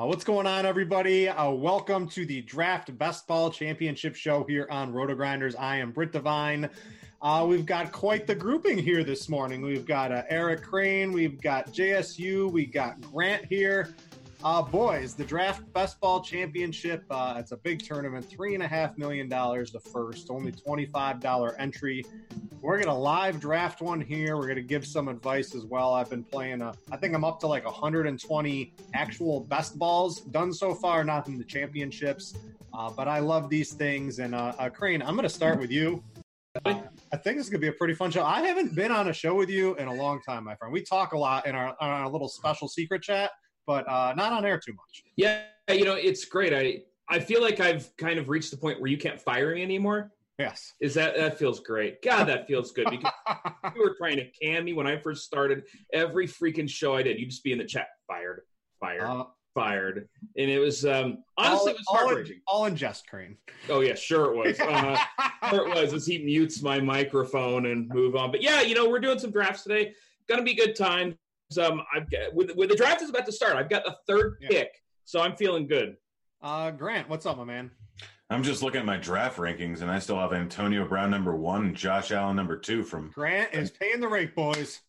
Uh, what's going on, everybody? Uh, welcome to the Draft Best Ball Championship Show here on RotoGrinders. I am Britt Devine. Uh, we've got quite the grouping here this morning. We've got uh, Eric Crane, we've got JSU, we got Grant here. Uh, boys, the Draft Best Ball Championship. Uh, it's a big tournament, three and a half million dollars the first, only twenty-five dollar entry. We're gonna live draft one here. We're gonna give some advice as well. I've been playing. Uh, I think I'm up to like 120 actual best balls done so far, not in the championships. Uh, but I love these things. And uh, uh, Crane, I'm gonna start with you. I think this is gonna be a pretty fun show. I haven't been on a show with you in a long time, my friend. We talk a lot in our, our little special secret chat but uh, not on air too much. Yeah, you know, it's great. I I feel like I've kind of reached the point where you can't fire me anymore. Yes. Is that that feels great? God, that feels good because you were trying to can me when I first started. Every freaking show I did, you'd just be in the chat, fired, fired, uh, fired, and it was um honestly all, it was heartbreaking. All in, all in jest, Crane. Oh yeah, sure it was. Uh, sure it was. As he mutes my microphone and move on. But yeah, you know, we're doing some drafts today. Gonna be good time um, I've got with, with the draft is about to start. I've got the third yeah. pick, so I'm feeling good. Uh, Grant, what's up, my man? I'm just looking at my draft rankings, and I still have Antonio Brown number one, Josh Allen number two. From Grant is paying the rake, boys.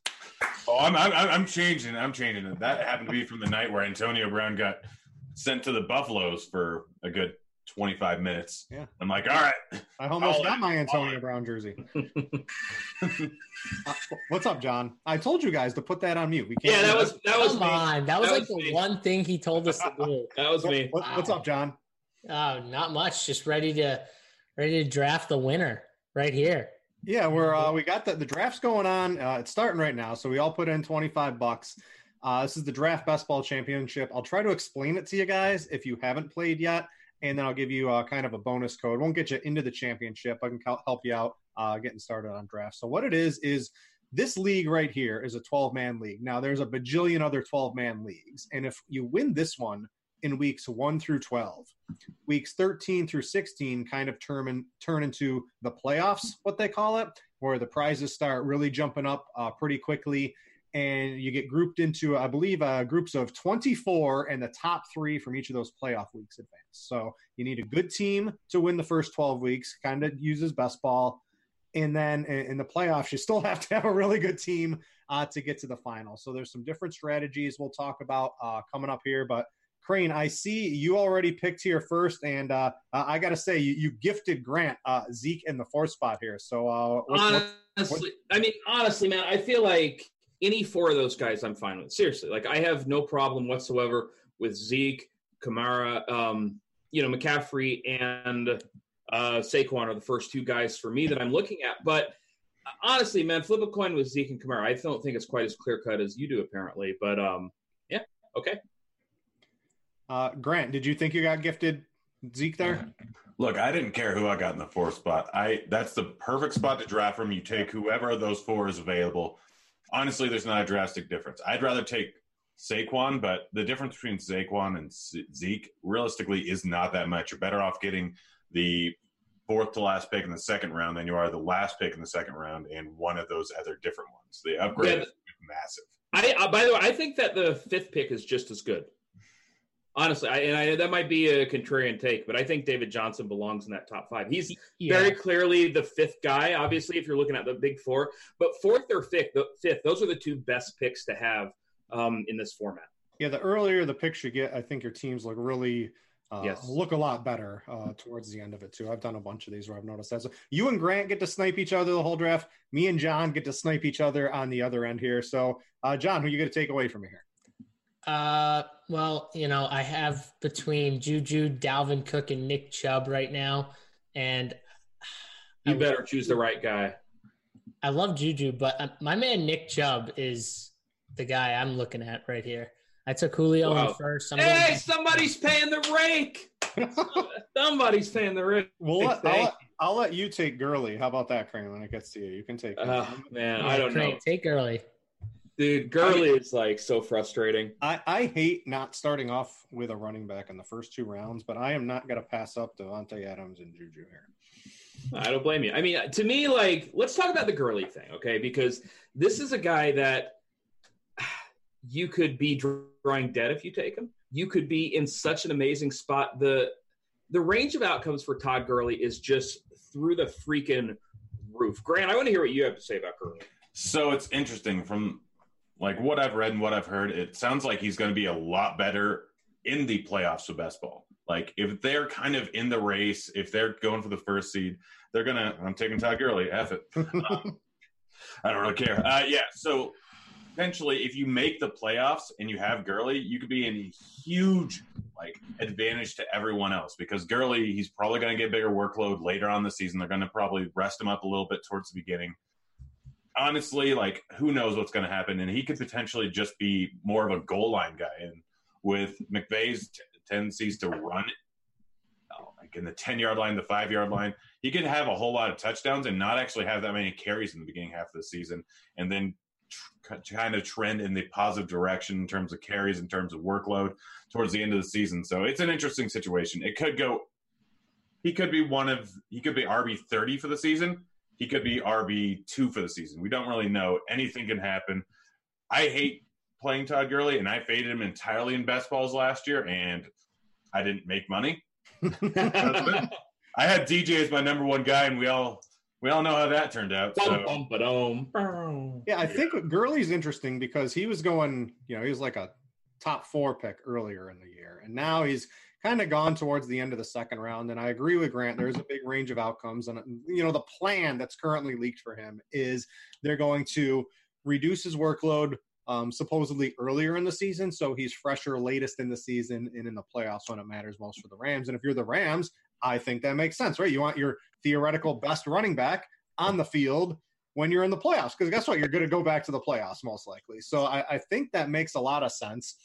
Oh, I'm I'm, I'm changing. I'm changing. That happened to be from the night where Antonio Brown got sent to the Buffaloes for a good 25 minutes. Yeah. I'm like, all right. I almost got my Antonio Brown jersey. uh, what's up, John? I told you guys to put that on mute. We can't. Yeah, that was that was Come me. on. That was that like was the me. one thing he told us to do. that was me. What, wow. What's up, John? Oh, not much. Just ready to ready to draft the winner right here. Yeah, we're uh, we got the the draft's going on. Uh, it's starting right now, so we all put in twenty five bucks. Uh, this is the draft best ball championship. I'll try to explain it to you guys if you haven't played yet and then I'll give you uh, kind of a bonus code. Won't get you into the championship. I can help you out uh, getting started on draft. So what it is is this league right here is a 12 man league. Now there's a bajillion other 12 man leagues, and if you win this one in weeks one through 12, weeks 13 through 16 kind of turn turn into the playoffs, what they call it, where the prizes start really jumping up uh, pretty quickly and you get grouped into, I believe, uh, groups of 24, and the top three from each of those playoff weeks advance. So you need a good team to win the first 12 weeks, kind of uses best ball. And then in the playoffs, you still have to have a really good team uh, to get to the final. So there's some different strategies we'll talk about uh, coming up here. But Crane, I see you already picked here first, and uh, I got to say, you, you, gifted Grant uh, Zeke in the fourth spot here. So, uh, honestly, I mean, honestly, man, I feel like any four of those guys, I'm fine with. Seriously, like I have no problem whatsoever with Zeke, Kamara, um, you know, McCaffrey, and uh, Saquon are the first two guys for me that I'm looking at. But uh, honestly, man, flip a coin with Zeke and Kamara. I don't think it's quite as clear cut as you do, apparently. But um, yeah, okay. Uh, Grant, did you think you got gifted Zeke there? Look, I didn't care who I got in the fourth spot. I that's the perfect spot to draft from. You take whoever of those four is available. Honestly, there's not a drastic difference. I'd rather take Saquon, but the difference between Saquon and Zeke realistically is not that much. You're better off getting the fourth to last pick in the second round than you are the last pick in the second round and one of those other different ones. The upgrade yeah, is massive. I, uh, by the way, I think that the fifth pick is just as good. Honestly, I, and I, that might be a contrarian take, but I think David Johnson belongs in that top five. He's yeah. very clearly the fifth guy. Obviously, if you're looking at the big four, but fourth or fifth, the fifth, those are the two best picks to have um, in this format. Yeah, the earlier the picks you get, I think your teams look really uh, yes. look a lot better uh, towards the end of it too. I've done a bunch of these where I've noticed that. So you and Grant get to snipe each other the whole draft. Me and John get to snipe each other on the other end here. So, uh, John, who you going to take away from me here? Uh, well, you know, I have between Juju, Dalvin Cook, and Nick Chubb right now, and you I better love, choose the right guy. I love Juju, but uh, my man Nick Chubb is the guy I'm looking at right here. I took Julio wow. in first. I'm hey, going- somebody's paying the rake. somebody's paying the rake. Well, let, I'll, let, I'll, let you take Gurley. How about that, Crane? When it gets to you, you can take. Oh man, yeah, I don't Crane, know. Take Gurley. Dude, Gurley I mean, is like so frustrating. I, I hate not starting off with a running back in the first two rounds, but I am not going to pass up Davante Adams and Juju here. I don't blame you. I mean, to me, like, let's talk about the Gurley thing, okay? Because this is a guy that you could be drawing dead if you take him. You could be in such an amazing spot. The the range of outcomes for Todd Gurley is just through the freaking roof. Grant, I want to hear what you have to say about Gurley. So it's interesting from like what I've read and what I've heard, it sounds like he's going to be a lot better in the playoffs with best ball. Like if they're kind of in the race, if they're going for the first seed, they're gonna. I'm taking Todd Gurley. F it. Um, I don't really care. Uh, yeah. So potentially, if you make the playoffs and you have Gurley, you could be in a huge like advantage to everyone else because Gurley, he's probably going to get bigger workload later on the season. They're going to probably rest him up a little bit towards the beginning honestly, like who knows what's going to happen, and he could potentially just be more of a goal line guy. And with McVay's t- tendencies to run, oh, like in the ten yard line, the five yard line, he could have a whole lot of touchdowns and not actually have that many carries in the beginning half of the season, and then tr- kind of trend in the positive direction in terms of carries, in terms of workload towards the end of the season. So it's an interesting situation. It could go. He could be one of he could be RB thirty for the season he could be RB two for the season. We don't really know. Anything can happen. I hate playing Todd Gurley, and I faded him entirely in best balls last year, and I didn't make money. I had DJ as my number one guy, and we all we all know how that turned out. So. Yeah, I think Gurley's interesting because he was going, you know, he was like a top four pick earlier in the year, and now he's kind of gone towards the end of the second round. And I agree with Grant. There's a big range of outcomes. And, you know, the plan that's currently leaked for him is they're going to reduce his workload um, supposedly earlier in the season. So he's fresher latest in the season and in the playoffs when it matters most for the Rams. And if you're the Rams, I think that makes sense, right? You want your theoretical best running back on the field when you're in the playoffs. Because guess what? You're going to go back to the playoffs most likely. So I, I, think that makes a lot of sense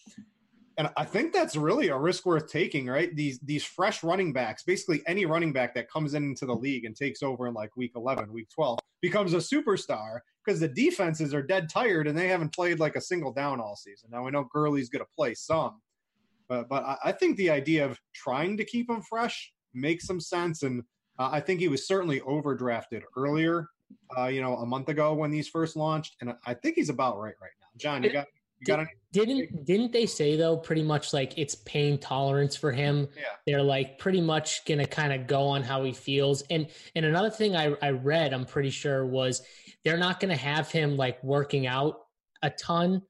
and I think that's really a risk worth taking, right? These these fresh running backs, basically any running back that comes into the league and takes over in like week 11, week 12, becomes a superstar because the defenses are dead tired and they haven't played like a single down all season. Now I know Gurley's going to play some, but but I, I, think the idea of trying to keep him fresh makes some sense, and uh, I think he was certainly overdrafted earlier, uh, you know, a month ago when these first launched, and I think he's about right right now. John, you got you got didn't didn't they say though pretty much like it's pain tolerance for him? Yeah. They're like pretty much gonna kind of go on how he feels. And and another thing I, I read, I'm pretty sure was they're not gonna have him like working out a ton.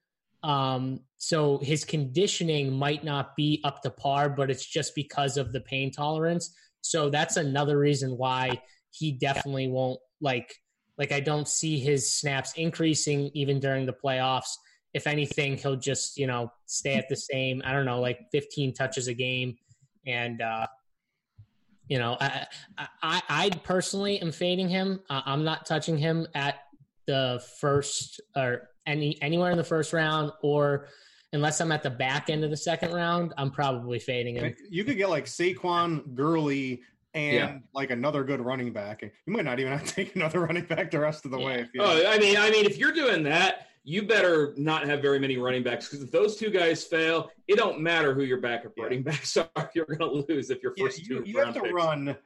Um, so his conditioning might not be up to par, but it's just because of the pain tolerance. So that's another reason why he definitely won't like Like I don't see his snaps increasing even during the playoffs. If anything, he'll just you know stay at the same. I don't know, like 15 touches a game, and uh, you know, I, I, I personally am fading him. Uh, I'm not touching him at the first or any anywhere in the first round or unless I'm at the back end of the second round, I'm probably fading him. You could get like Saquon, Gurley, and yeah. like another good running back. You might not even have to take another running back the rest of the yeah. way. oh, I mean, I mean, if you're doing that, you better not have very many running backs because if those two guys fail, it don't matter who your backup yeah. running backs are. You're going to lose if your first two. You, you have to picks. run.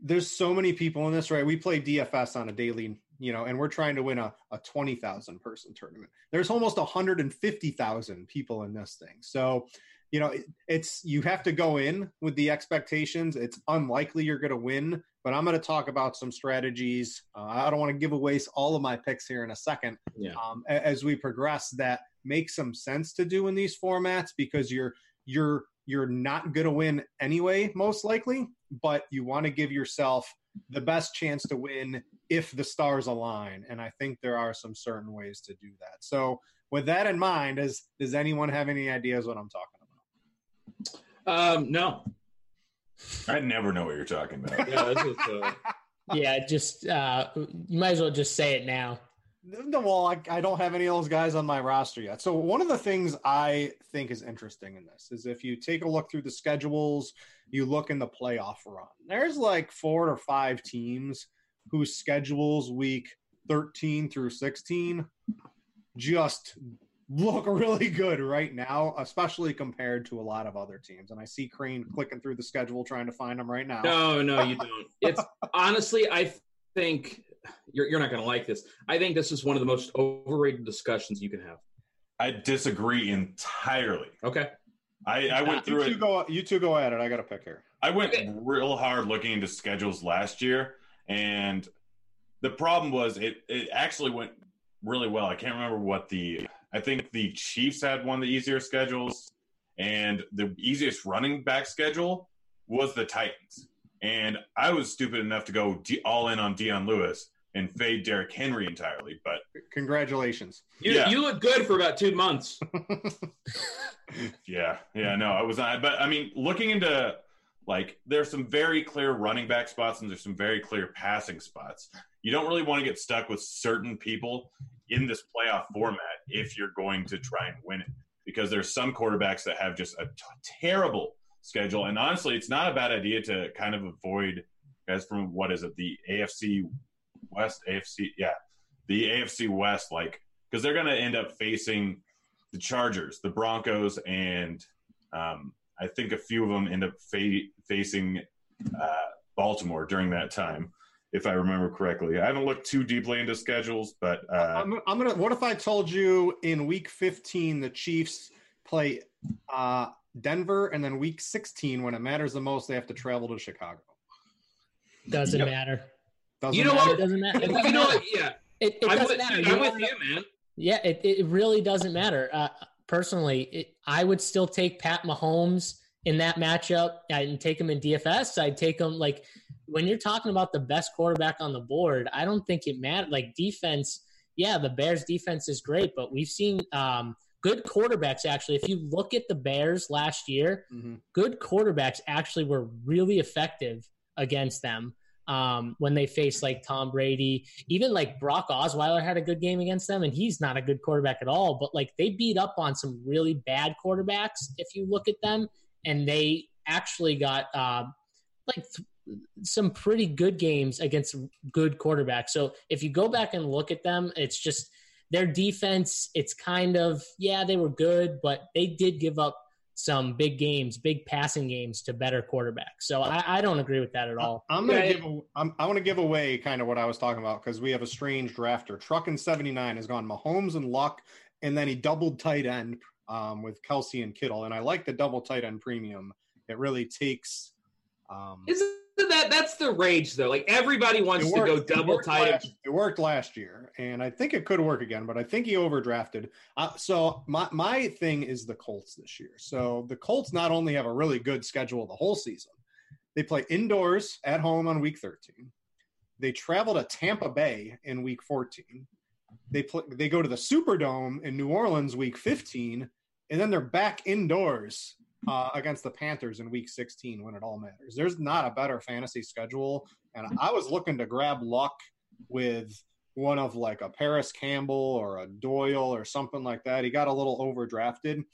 There's so many people in this, right? We play DFS on a daily you know, and we're trying to win a, a 20,000 person tournament. There's almost 150,000 people in this thing. So, you know, it, it's you have to go in with the expectations. It's unlikely you're going to win, but I'm going to talk about some strategies. Uh, I don't want to give away all of my picks here in a second. Yeah. Um, as we progress, that make some sense to do in these formats because you're you're you're not going to win anyway, most likely, but you want to give yourself the best chance to win if the stars align. And I think there are some certain ways to do that. So, with that in mind, does does anyone have any ideas what I'm talking about? Um, no. I never know what you're talking about. yeah, uh... yeah, just uh, you might as well just say it now. No, well, I, I don't have any of those guys on my roster yet. So one of the things I think is interesting in this is if you take a look through the schedules, you look in the playoff run. There's like four or five teams whose schedules week 13 through 16 just look really good right now, especially compared to a lot of other teams. And I see Crane clicking through the schedule trying to find them right now. No, no, you don't. It's honestly, I think you're, you're not going to like this. I think this is one of the most overrated discussions you can have. I disagree entirely. Okay. I, I went through you two it. Go, you two go at it. I got a pick here. I went okay. real hard looking into schedules last year, and the problem was it it actually went really well. I can't remember what the I think the Chiefs had one of the easier schedules, and the easiest running back schedule was the Titans. And I was stupid enough to go all in on Dion Lewis and fade Derrick Henry entirely. But congratulations, you, yeah. you look good for about two months. yeah, yeah, no, I was not. But I mean, looking into like there's some very clear running back spots and there's some very clear passing spots. You don't really want to get stuck with certain people in this playoff format if you're going to try and win it because there's some quarterbacks that have just a t- terrible schedule and honestly it's not a bad idea to kind of avoid guys from what is it the AFC West AFC yeah the AFC West like because they're going to end up facing the Chargers, the Broncos and um, I think a few of them end up fa- facing uh, Baltimore during that time, if I remember correctly. I haven't looked too deeply into schedules, but uh, I'm, I'm, gonna. What if I told you in Week 15 the Chiefs play uh, Denver, and then Week 16 when it matters the most, they have to travel to Chicago. Doesn't yep. matter. Doesn't you know matter. what? It doesn't matter. It you know what? Yeah. It, it doesn't with, matter. I'm with you, man. Yeah, it, it really doesn't matter. Uh, personally, it, I would still take Pat Mahomes in that matchup. I'd take him in DFS. I'd take him like when you're talking about the best quarterback on the board. I don't think it matters. Like defense, yeah, the Bears' defense is great, but we've seen um, good quarterbacks actually. If you look at the Bears last year, mm-hmm. good quarterbacks actually were really effective against them um, when they faced like Tom Brady. Even like Brock Osweiler had a good game against them, and he's not a good quarterback at all. But like they beat up on some really bad quarterbacks if you look at them, and they actually got uh, like th- some pretty good games against good quarterbacks. So if you go back and look at them, it's just their defense. It's kind of yeah, they were good, but they did give up some big games, big passing games to better quarterbacks. So I, I don't agree with that at all. I'm gonna give. A, I'm, I want to give away kind of what I was talking about because we have a strange drafter. Truck in '79 has gone Mahomes and Luck, and then he doubled tight end um, with Kelce and Kittle. And I like the double tight end premium. It really takes. Um, Isn't that that's the rage though? Like everybody wants worked, to go double tight end. It worked last year, and I think it could work again. But I think he overdrafted. Uh, so my my thing is the Colts this year. So the Colts not only have a really good schedule the whole season, they play indoors at home on week 13. They travel to Tampa Bay in week 14. They play, they go to the Superdome in New Orleans week 15, and then they're back indoors uh, against the Panthers in week 16 when it all matters. There's not a better fantasy schedule. And I was looking to grab Luck with one of like a Parris Campbell or a Doyle or something like that. He got a little overdrafted,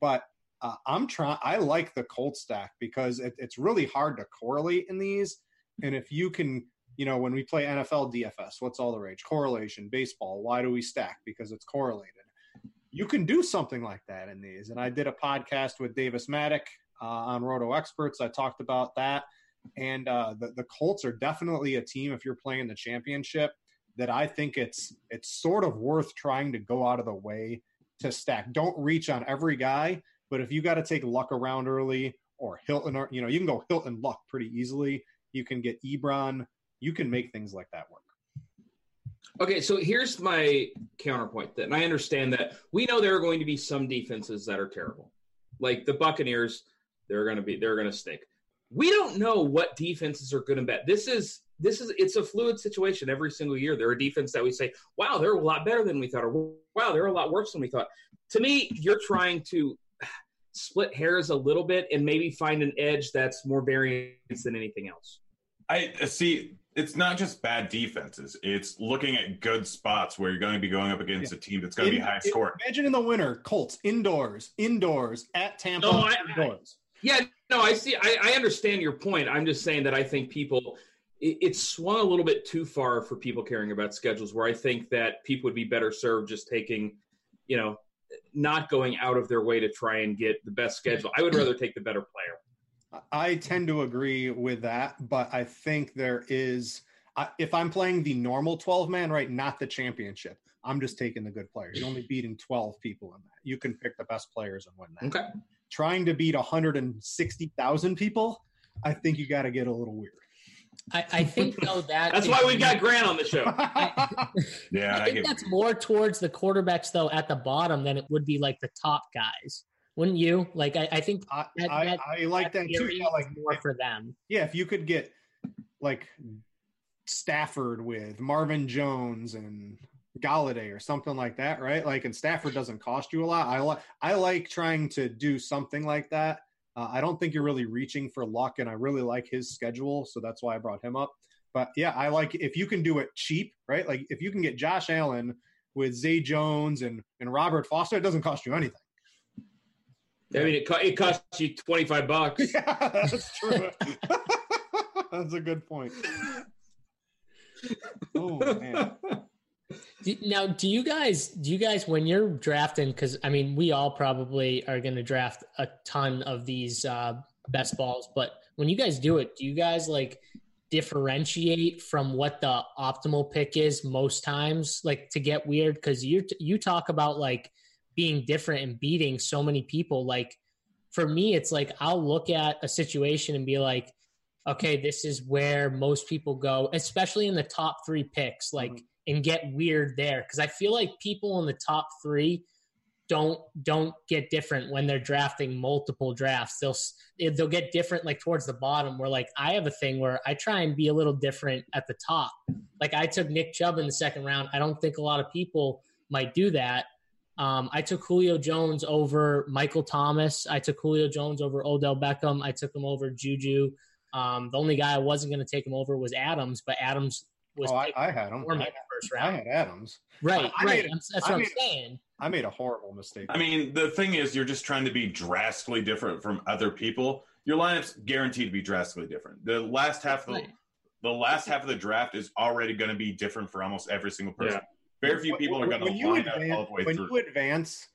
but uh, I'm trying. I like the Colt stack because it, it's really hard to correlate in these. And if you can, you know, when we play NFL DFS, what's all the rage? Correlation, baseball. Why do we stack? Because it's correlated. You can do something like that in these. And I did a podcast with Davis Mattek uh, on RotoExperts. I talked about that. And uh, the, the Colts are definitely a team if you're playing the championship that I think it's it's sort of worth trying to go out of the way to stack. Don't reach on every guy, but if you got to take Luck around early or Hilton, or you know, you can go Hilton Luck pretty easily. You can get Ebron. You can make things like that work. Okay, so here's my counterpoint. Then I understand that we know there are going to be some defenses that are terrible, like the Buccaneers. They're going to be they're going to stink. We don't know what defenses are good and bad. This is this is it's a fluid situation every single year. There are defense that we say, wow, they're a lot better than we thought, or wow, they're a lot worse than we thought. To me, you're trying to split hairs a little bit and maybe find an edge that's more variance than anything else. I see. It's not just bad defenses. It's looking at good spots where you're going to be going up against yeah. a team that's going to be high score. Imagine in the winter, Colts indoors, indoors at Tampa. No, I, indoors. I, yeah, no, I see. I, I understand your point. I'm just saying that I think people it, it's swung a little bit too far for people caring about schedules. Where I think that people would be better served just taking, you know, not going out of their way to try and get the best schedule. I would rather take the better player. I tend to agree with that, but I think there is. If I'm playing the normal 12 man, right, not the championship, I'm just taking the good players. You're only beating 12 people in that. You can pick the best players and win that. Okay. Trying to beat 160,000 people, I think you got to get a little weird. I, I think though that that's why we've got Grant on the show. I, yeah, I think that's more towards the quarterbacks though at the bottom than it would be like the top guys. Wouldn't you? Like I, I think I, that, I, I like that, that too. Yeah, like more for them. Yeah, if you could get like Stafford with Marvin Jones and Golladay or something like that, right? Like, and Stafford doesn't cost you a lot. I like I like trying to do something like that uh, I don't think you're really reaching for Luck, and I really like his schedule, so that's why I brought him up. But yeah, I like if you can do it cheap, right? Like if you can get Josh Allen with Zay Jones and and Robert Foster, it doesn't cost you anything. I mean, it, it costs you twenty five bucks. Yeah, that's true. that's a good point. Oh man now do you guys do you guys when you're drafting because i mean we all probably are going to draft a ton of these uh, best balls but when you guys do it do you guys like differentiate from what the optimal pick is most times like to get weird because you you talk about like being different and beating so many people like for me it's like i'll look at a situation and be like okay this is where most people go especially in the top three picks like mm-hmm and get weird there because I feel like people in the top three don't don't get different when they're drafting multiple drafts. They'll they'll get different like towards the bottom. Where like I have a thing where I try and be a little different at the top. Like I took Nick Chubb in the second round. I don't think a lot of people might do that. Um, I took Julio Jones over Michael Thomas. I took Julio Jones over Odell Beckham. I took him over Juju. Um, the only guy I wasn't going to take him over was Adams, but Adams was. Oh, I, I, had him. I, first round. I had Adams. Right, I right. A, that's what I'm saying. I made a horrible mistake. I mean, the thing is, you're just trying to be drastically different from other people. Your lineup's guaranteed to be drastically different. The last half of the, the last half of the draft is already going to be different for almost every single person. Yeah. Very few people are going to line advance, up all the way when through. When you advance,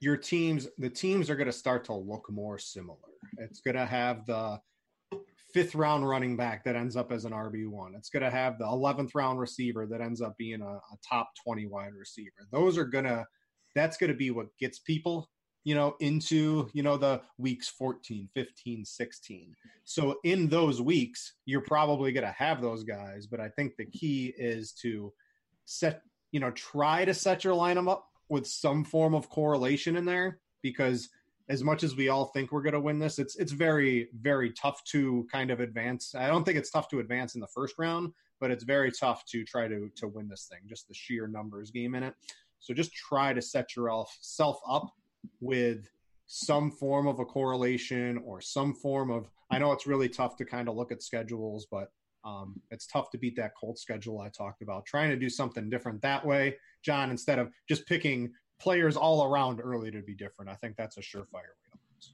your teams, the teams are going to start to look more similar. It's going to have the fifth round running back that ends up as an RB1. It's going to have the 11th round receiver that ends up being a, a top 20 wide receiver. Those are going to, that's going to be what gets people, you know, into, you know, the weeks 14, 15, 16. So in those weeks, you're probably going to have those guys. But I think the key is to set, you know, try to set your lineup up with some form of correlation in there because as much as we all think we're going to win this, it's it's very very tough to kind of advance. I don't think it's tough to advance in the first round, but it's very tough to try to to win this thing. Just the sheer numbers game in it. So just try to set yourself up with some form of a correlation or some form of. I know it's really tough to kind of look at schedules, but um, it's tough to beat that Colt schedule I talked about. Trying to do something different that way, John, instead of just picking players all around early to be different. I think that's a surefire way to lose.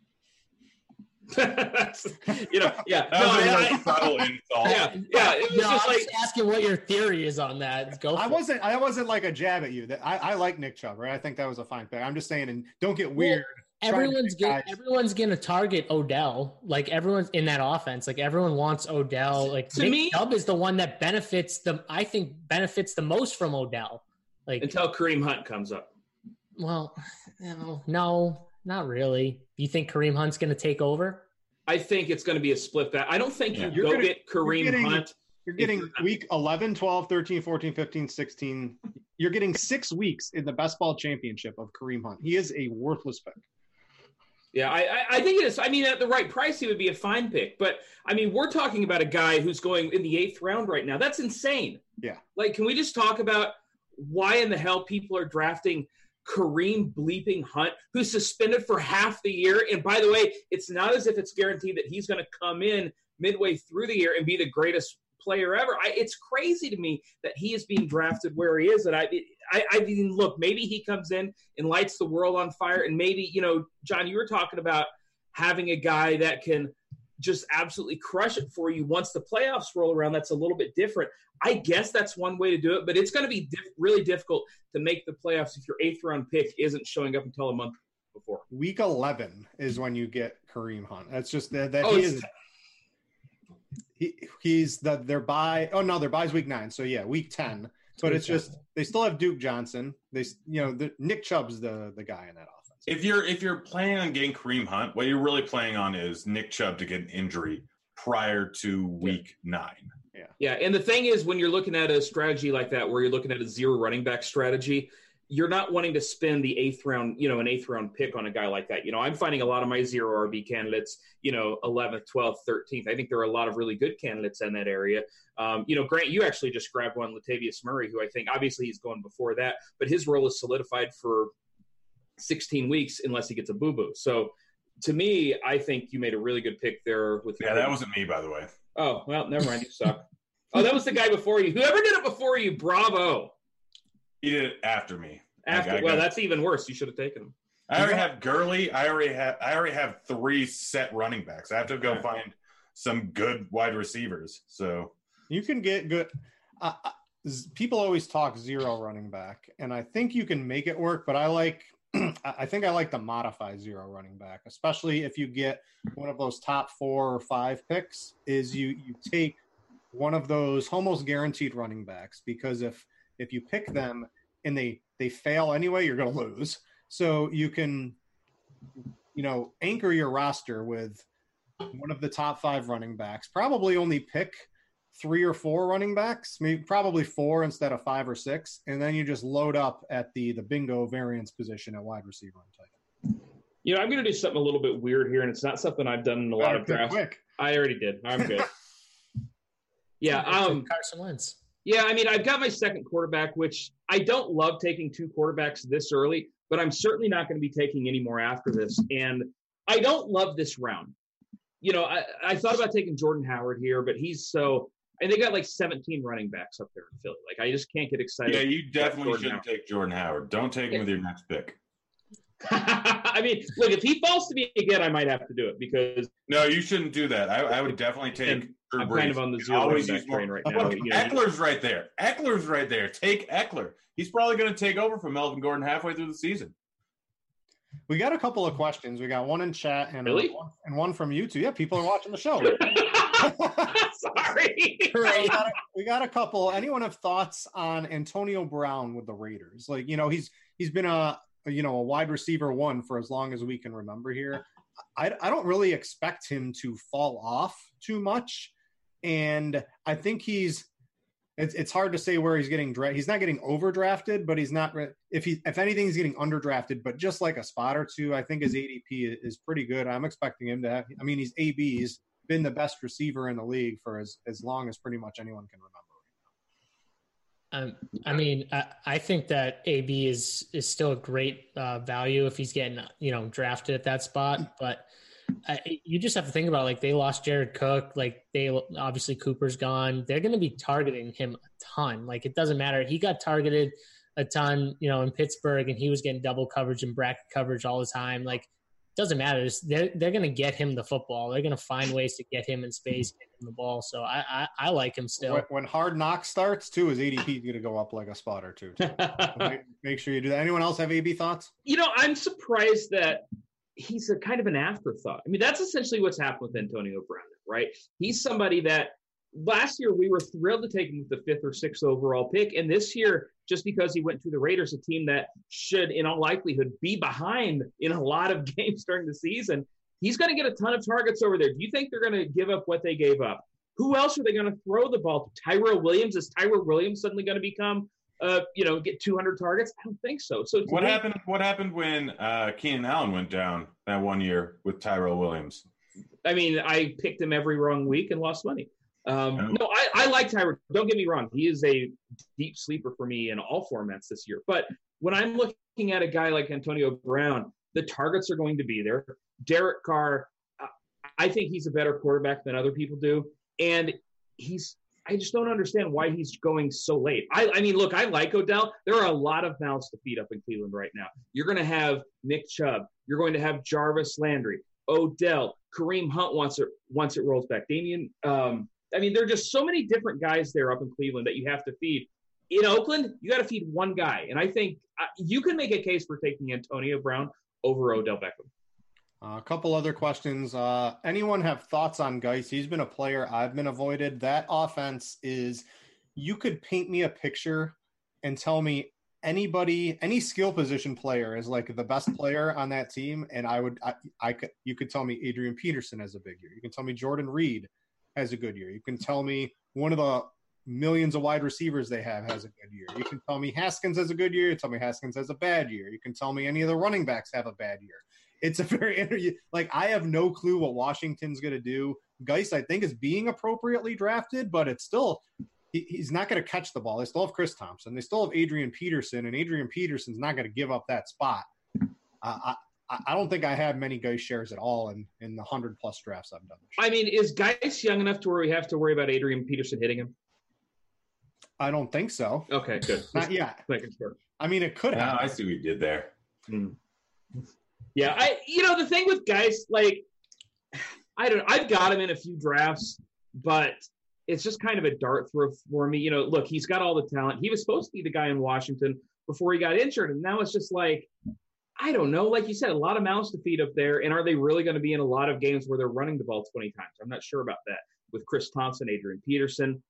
you know, yeah. That no, was a I, nice I, subtle insult. yeah, yeah. It was No, just I'm like just asking what your theory is on that. Go. I wasn't. I wasn't like a jab at you. That I, I like Nick Chubb, right? I think that was a fine pick. I'm just saying, and don't get weird. trying to Everyone's pick gonna guys. everyone's gonna target Odell. Like everyone's in that offense. Like everyone wants Odell. Like To Nick me- Chubb is the one that benefits the. I think benefits the most from Odell. Like until Kareem Hunt comes up. well, no, no, not really. You think Kareem Hunt's gonna take over? I think it's going to be a split back. I don't think Yeah. you You're go gonna- get Kareem you're getting- Hunt. You're getting week 11, 12, 13, 14, 15, 16. You're getting six weeks in the best ball championship of Kareem Hunt. He is a worthless pick. Yeah, I, I, I think it is. I mean, at the right price, he would be a fine pick. But I mean, we're talking about a guy who's going in the eighth round right now. That's insane. Yeah. Like, can we just talk about why in the hell people are drafting Kareem bleeping Hunt, who's suspended for half the year? And by the way, it's not as if it's guaranteed that he's going to come in midway through the year and be the greatest player ever. I, it's crazy to me that he is being drafted where he is. And I, I, I mean, look, maybe he comes in and lights the world on fire, and maybe you know, John, you were talking about having a guy that can just absolutely crush it for you once the playoffs roll around. That's a little bit different. I guess that's one way to do it, but it's going to be diff- really difficult to make the playoffs if your eighth round pick isn't showing up until a month before. Week 11 is when you get Kareem Hunt. That's just that, that Oh, he is. He, he's the their bye. Oh no, their buys week nine. So yeah, week 10. But it's just they still have Duke Johnson. They you know the, Nick Chubb's the the guy in that offense. If you're if you're planning on getting Kareem Hunt, what you're really playing on is Nick Chubb to get an injury prior to week nine. yeah Yeah, and the thing is, when you're looking at a strategy like that, where you're looking at a zero running back strategy, you're not wanting to spend the eighth round, you know, an eighth round pick on a guy like that. You know, I'm finding a lot of my zero RB candidates, you know, 11th, 12th, 13th. I think there are a lot of really good candidates in that area. Um, you know, Grant, you actually just grabbed one, Latavius Murray, who I think obviously he's going before that, but his role is solidified for 16 weeks unless he gets a boo boo. So to me, I think you made a really good pick there with Yeah, that wasn't me, by the way. Oh, well, never mind. You suck. oh, that was the guy before you. Whoever did it before you, bravo. He did it after me. After, I, I well, got- that's even worse. You should have taken him. I already have Gurley. I already have. I already have three set running backs. I have to go find some good wide receivers. So You can get good. Uh, people always talk zero running back, and I think you can make it work. But I like, I I think I like to modify zero running back, especially if you get one of those top four or five picks. Is you you take one of those almost guaranteed running backs because if if you pick them and they they fail anyway, you're going to lose. So you can, you know, anchor your roster with one of the top five running backs. Probably only pick three or four running backs, maybe probably four instead of five or six, and then you just load up at the the bingo variance position at wide receiver and tight end. You know, I'm going to do something a little bit weird here, and it's not something I've done in a lot of pick drafts. Quick. I already did. I'm good. yeah. It's like Um, Carson Wentz. Yeah, I mean, I've got my second quarterback, which I don't love taking two quarterbacks this early, but I'm certainly not going to be taking any more after this. And I don't love this round. You know, I, I thought about taking Jordan Howard here, but he's so, and they got like 17 running backs up there in Philly. Like, I just can't get excited. yeah, you definitely shouldn't Howard. take Jordan Howard. Don't take him with your next pick. I mean, look, if he falls to me again, I might have to do it because No, you shouldn't do that. I, I would definitely take. And Drew I'm Brees. kind of on the You zero running always back more- train right Look, now. You know, Ekeler's right there. Ekeler's right there. Take Ekeler. He's probably going to take over from Melvin Gordon halfway through the season. We got a couple of questions. We got one in chat and uh, Really? one, and one from you two. Yeah, people are watching the show. Sorry. we, got a, we got a couple. Anyone have thoughts on Antonio Brown with the Raiders? Like, you know, he's he's been a you know a wide receiver one for as long as we can remember here. I, I don't really expect him to fall off too much, and I think he's it's it's hard to say where he's getting drafted. He's not getting overdrafted, but he's not. Re- if he if anything, he's getting underdrafted. But just like a spot or two, I think his ADP is pretty good. I'm expecting him to have. I mean, he's AB. He's been the best receiver in the league for as as long as pretty much anyone can remember. Um, I mean, I, I, think that AB is is still a great uh, value if he's getting you know drafted at that spot, but you just have to think about like they lost Jared Cook, like they obviously Cooper's gone. They're going to be targeting him a ton. Like it doesn't matter. He got targeted a ton, you know, in Pittsburgh, and he was getting double coverage and bracket coverage all the time. Like it doesn't matter. they're they're going to get him the football. They're going to find ways to get him in space, get him the ball. So I I, I like him still. When, Hard Knock starts, too, his ADP is going to go up like a spot or two. So make, make sure you do that. Anyone else have AB thoughts? You know, I'm surprised that he's a kind of an afterthought. I mean, that's essentially what's happened with Antonio Brown, right? He's somebody that last year we were thrilled to take him with the fifth or sixth overall pick. And this year, just because he went to the Raiders, a team that should, in all likelihood, be behind in a lot of games during the season, he's going to get a ton of targets over there. Do you think they're going to give up what they gave up? Who else are they going to throw the ball to? Tyrell Williams? Is Tyrell Williams suddenly going to become uh, you know, get 200 targets? I don't think so. So what me, happened? What happened when uh, Keenan Allen went down that one year with Tyrell Williams? I mean, I picked him every wrong week and lost money. Um, oh. No, I, I like Tyrell. Don't get me wrong; he is a deep sleeper for me in all formats this year. But when I'm looking at a guy like Antonio Brown, the targets are going to be there. Derek Carr, I think he's a better quarterback than other people do, and he's I just don't understand why he's going so late. I, I mean, look, I like Odell. There are a lot of mouths to feed up in Cleveland right now. You're going to have Nick Chubb. You're going to have Jarvis Landry, Odell, Kareem Hunt once it once it rolls back. Damien. Um, I mean, there are just so many different guys there up in Cleveland that you have to feed. In Oakland, you got to feed one guy, and I think uh, you can make a case for taking Antonio Brown over Odell Beckham. Uh, a couple other questions. Uh, anyone have thoughts on Guice? He's been a player I've been avoided. That offense is, you could paint me a picture and tell me anybody, any skill position player is like the best player on that team, and I would, I, I could, you could tell me Adrian Peterson has a big year. You can tell me Jordan Reed has a good year. You can tell me one of the millions of wide receivers they have has a good year. You can tell me Haskins has a good year. You tell me Haskins has a bad year. You can tell me any of the running backs have a bad year it's a very like I have no clue what Washington's going to do. Guice, I think, is being appropriately drafted, but it's still he, he's not going to catch the ball. They still have Chris Thompson. They still have Adrian Peterson, and Adrian Peterson's not going to give up that spot. Uh, I, I don't think I have many Guice shares at all in in the hundred plus drafts I've done. I mean, is Guice young enough to where we have to worry about Adrian Peterson hitting him? I don't think so. Okay, good. Not yet. Sure. I mean, it could have. I see what you did there. Hmm. Yeah, I you know the thing with guys like I don't I've got him in a few drafts, but it's just kind of a dart throw for me. You know, look, he's got all the talent. He was supposed to be the guy in Washington before he got injured, and now it's just like I don't know. Like you said, a lot of mouths to feed up there, and are they really going to be in a lot of games where they're running the ball twenty times? I'm not sure about that with Chris Thompson, Adrian Peterson.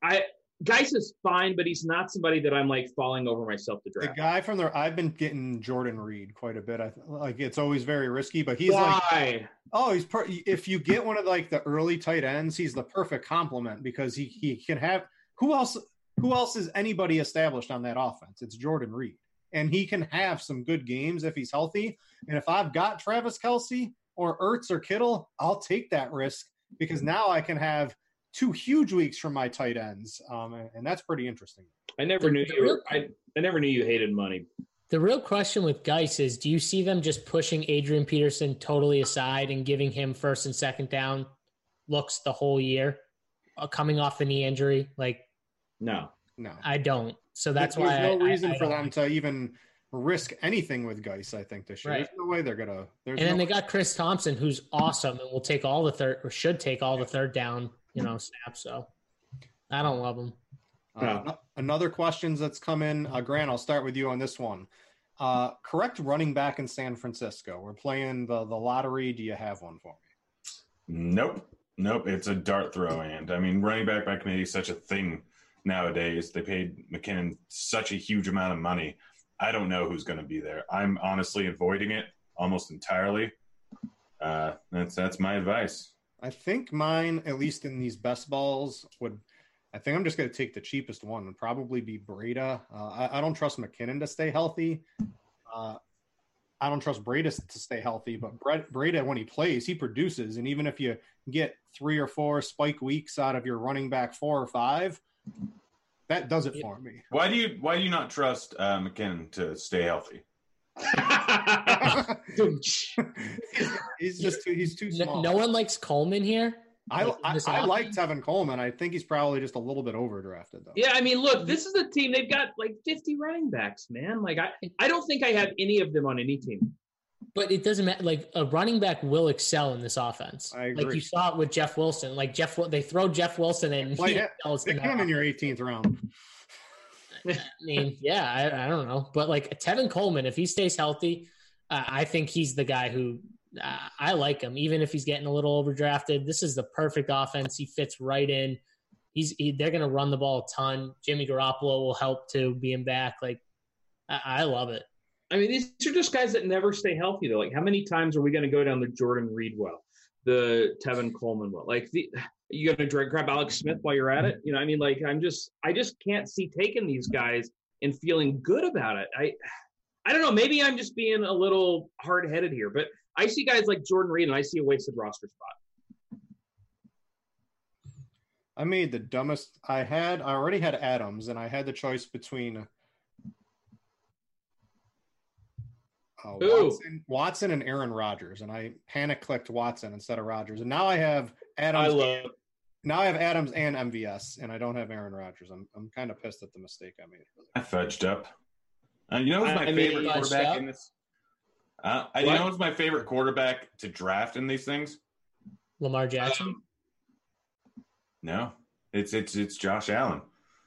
I Guice is fine, but he's not somebody that I'm like falling over myself to draft. The guy from there, I've been getting Jordan Reed quite a bit. I like it's always very risky, but he's Why? like, oh, he's per- if you get one of like the early tight ends, he's the perfect complement because he he can have who else who else is anybody established on that offense? It's Jordan Reed, and he can have some good games if he's healthy. And if I've got Travis Kelce or Ertz or Kittle, I'll take that risk because now I can have two huge weeks from my tight ends, um, and, and, that's pretty interesting. I never the, knew you. Were, I, I never knew you hated money. The real question with Guice is: Do you see them just pushing Adrian Peterson totally aside and giving him first and second down looks the whole year, uh, coming off the knee injury? Like, no, no, I don't. So that's why There's why no I, reason I, for them to even risk anything with Guice. I think this year. Right. There's no way they're gonna. and then they got Chris Thompson, who's awesome and will take all the third or should take all the third down, you know, snap. So I don't love him. Uh, another questions that's come in, uh, Grant. I'll start with you on this one. Uh, correct running back in San Francisco. We're playing the the lottery. Do you have one for me? Nope, nope. It's a dart throw, and I mean, running back by committee is such a thing nowadays. They paid McKinnon such a huge amount of money. I don't know who's going to be there. I'm honestly avoiding it almost entirely. Uh, that's that's my advice. I think mine, at least in these best balls, would I think I'm just going to take the cheapest one and probably be Breida. Uh, I, I, don't trust McKinnon to stay healthy. Uh, I don't trust Breida to stay healthy, but Breida, when he plays, he produces. And even if you get three or four spike weeks out of your running back four or five, that does it for me. Why do you Why do you not trust uh, McKinnon to stay healthy? he's just too, he's too small. No, no one likes Coleman here. I, I, I like Tevin Coleman. I think he's probably just a little bit overdrafted, though. Yeah, I mean, look, this is a team. They've got like 50 running backs, man. Like, I, I don't think I have any of them on any team. But it doesn't matter. Like, a running back will excel in this offense. I agree. Like, you saw it with Jeff Wilson. Like, Jeff, they throw Jeff Wilson and well, he yeah, pick him in your 18th round. I mean, yeah, I, I, don't know. But, like, Tevin Coleman, if he stays healthy, uh, I think he's the guy who I like him, even if he's getting a little overdrafted. This is the perfect offense. He fits right in. He's he, they're going to run the ball a ton. Jimmy Garoppolo will help to being back. Like I, I, love it. I mean, these are just guys that never stay healthy. Though, like how many times are we going to go down the Jordan Reed well, the Tevin Coleman well? Like the, you going to grab Alex Smith while you're at it? You know, I mean, like I'm just I just can't see taking these guys and feeling good about it. I I don't know. Maybe I'm just being a little hard headed here, but I see guys like Jordan Reed, and I see a wasted roster spot. I made the dumbest. I had. I already had Adams, and I had the choice between uh, Watson, Watson, and Aaron Rodgers, and I panic clicked Watson instead of Rodgers, and now I have Adams. I love. Now I have Adams and MVS, and I don't have Aaron Rodgers. I'm I'm kind of pissed at the mistake I made. I fudged up. Uh, you know who's my I favorite mean, quarterback in this? Uh, I, you know who's my favorite quarterback to draft in these things? Lamar Jackson. Um, no, it's it's it's Josh Allen.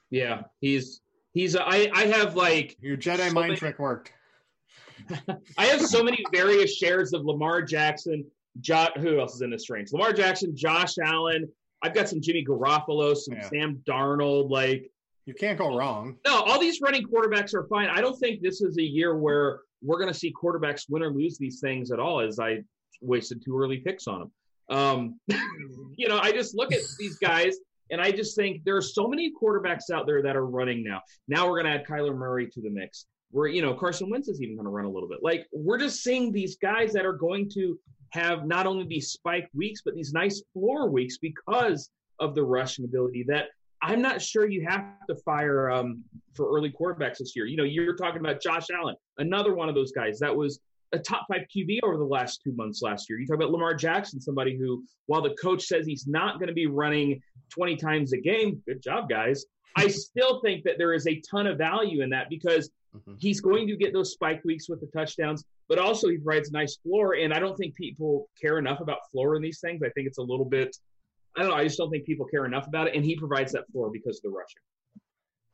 Yeah, he's he's. I I have like your Jedi so mind many, trick worked. I have so many various shares of Lamar Jackson. Jo- who else is in this range? Lamar Jackson, Josh Allen. I've got some Jimmy Garoppolo, some yeah. Sam Darnold. Like you can't go wrong. No, all these running quarterbacks are fine. I don't think this is a year where we're going to see quarterbacks win or lose these things at all, as I wasted two early picks on them. Um, you know, I just look at these guys and I just think there are so many quarterbacks out there that are running now. Now we're going to add Kyler Murray to the mix. We're, you know, Carson Wentz is even going to run a little bit. Like we're just seeing these guys that are going to have not only these spike weeks, but these nice floor weeks because of the rushing ability that I'm not sure you have to fire um, for early quarterbacks this year. You know, you're talking about Josh Allen, another one of those guys that was a top five QB over the last two months last year. You talk about Lamar Jackson, somebody who, while the coach says he's not going to be running 20 times a game, good job, guys. I still think that there is a ton of value in that because mm-hmm. he's going to get those spike weeks with the touchdowns, but also he provides a nice floor. And I don't think people care enough about floor in these things. I think it's a little bit I don't know. I just don't think people care enough about it, and he provides that floor because of the rushing.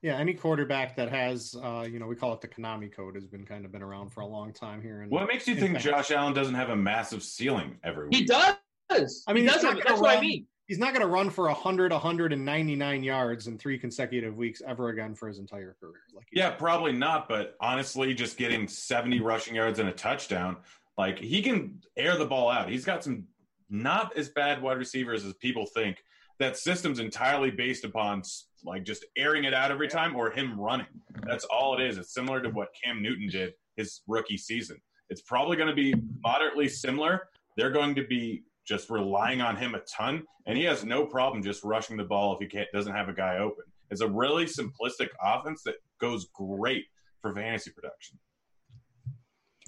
Yeah, any quarterback that has, uh, you know, we call it the Konami code, has been kind of been around for a long time here. And what makes you think Josh Allen doesn't have a massive ceiling every week? He does. I mean, he does have, that's run, what I mean. He's not going to run for 100, 199 yards in three consecutive weeks ever again for his entire career. Like, yeah, probably not. But honestly, just getting 70 rushing yards and a touchdown, like he can air the ball out. He's got some not as bad wide receivers as people think. That system's entirely based upon like just airing it out every time or him running. That's all it is. It's similar to what Cam Newton did his rookie season. It's probably going to be moderately similar. They're going to be just relying on him a ton, and he has no problem just rushing the ball if he can't, doesn't have a guy open. It's a really simplistic offense that goes great for fantasy production.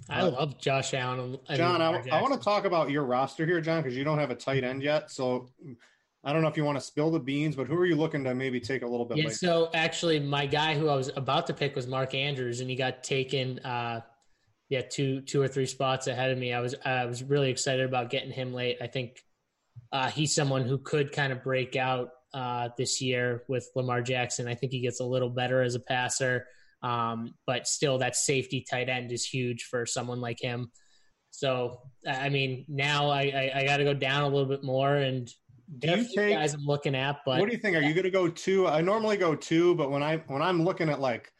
I uh, love Josh Allen. John, I, I want to talk about your roster here, John, because you don't have a tight end yet. So I don't know if you want to spill the beans, but who are you looking to maybe take a little bit? Yeah, later? so actually, my guy who I was about to pick was Mark Andrews, and he got taken. Uh, yeah, two two or three spots ahead of me. I was I was really excited about getting him late. I think uh, he's someone who could kind of break out uh, this year with Lamar Jackson. I think he gets a little better as a passer. Um, but still, that safety tight end is huge for someone like him. So, I mean, now I, I, I got to go down a little bit more and do you take guys I'm looking at, but what do you think? Are you going to go two? I normally go two, but when I when I'm looking at like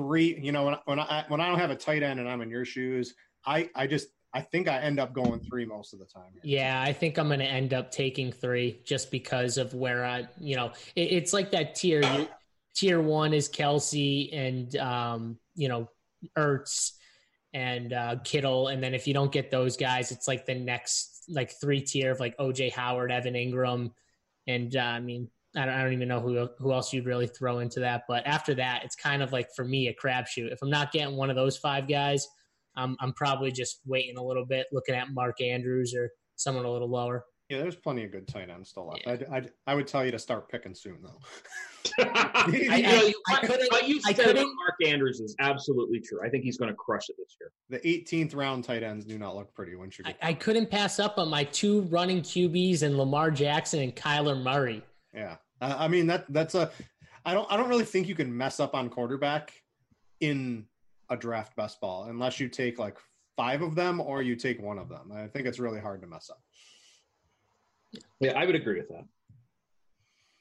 three, you know, when when I when I don't have a tight end and I'm in your shoes, I I just I think I end up going three most of the time. Here. Yeah, I think I'm going to end up taking three just because of where I, you know, it, it's like that tier. Tier one is Kelce and um, you know Ertz and uh, Kittle, and then if you don't get those guys, it's like the next like three tier of like OJ Howard, Evan Engram, and uh, I mean I don't, I don't even know who who else you'd really throw into that. But after that, it's kind of like for me a crapshoot. If I'm not getting one of those five guys, I'm I'm probably just waiting a little bit, looking at Mark Andrews or someone a little lower. Yeah, there's plenty of good tight ends still left. Yeah. I, I, I would tell you to start picking soon, though. I, I, I, couldn't. What you said about Mark Andrews is absolutely true. I think he's going to crush it this year. The 18th round tight ends do not look pretty once you. I, I couldn't pass up on my two running QBs and Lamar Jackson and Kyler Murray. Yeah, I mean that that's a. I don't. I don't really think you can mess up on quarterback in a draft best ball unless you take like five of them or you take one of them. I think it's really hard to mess up. Yeah, I would agree with that.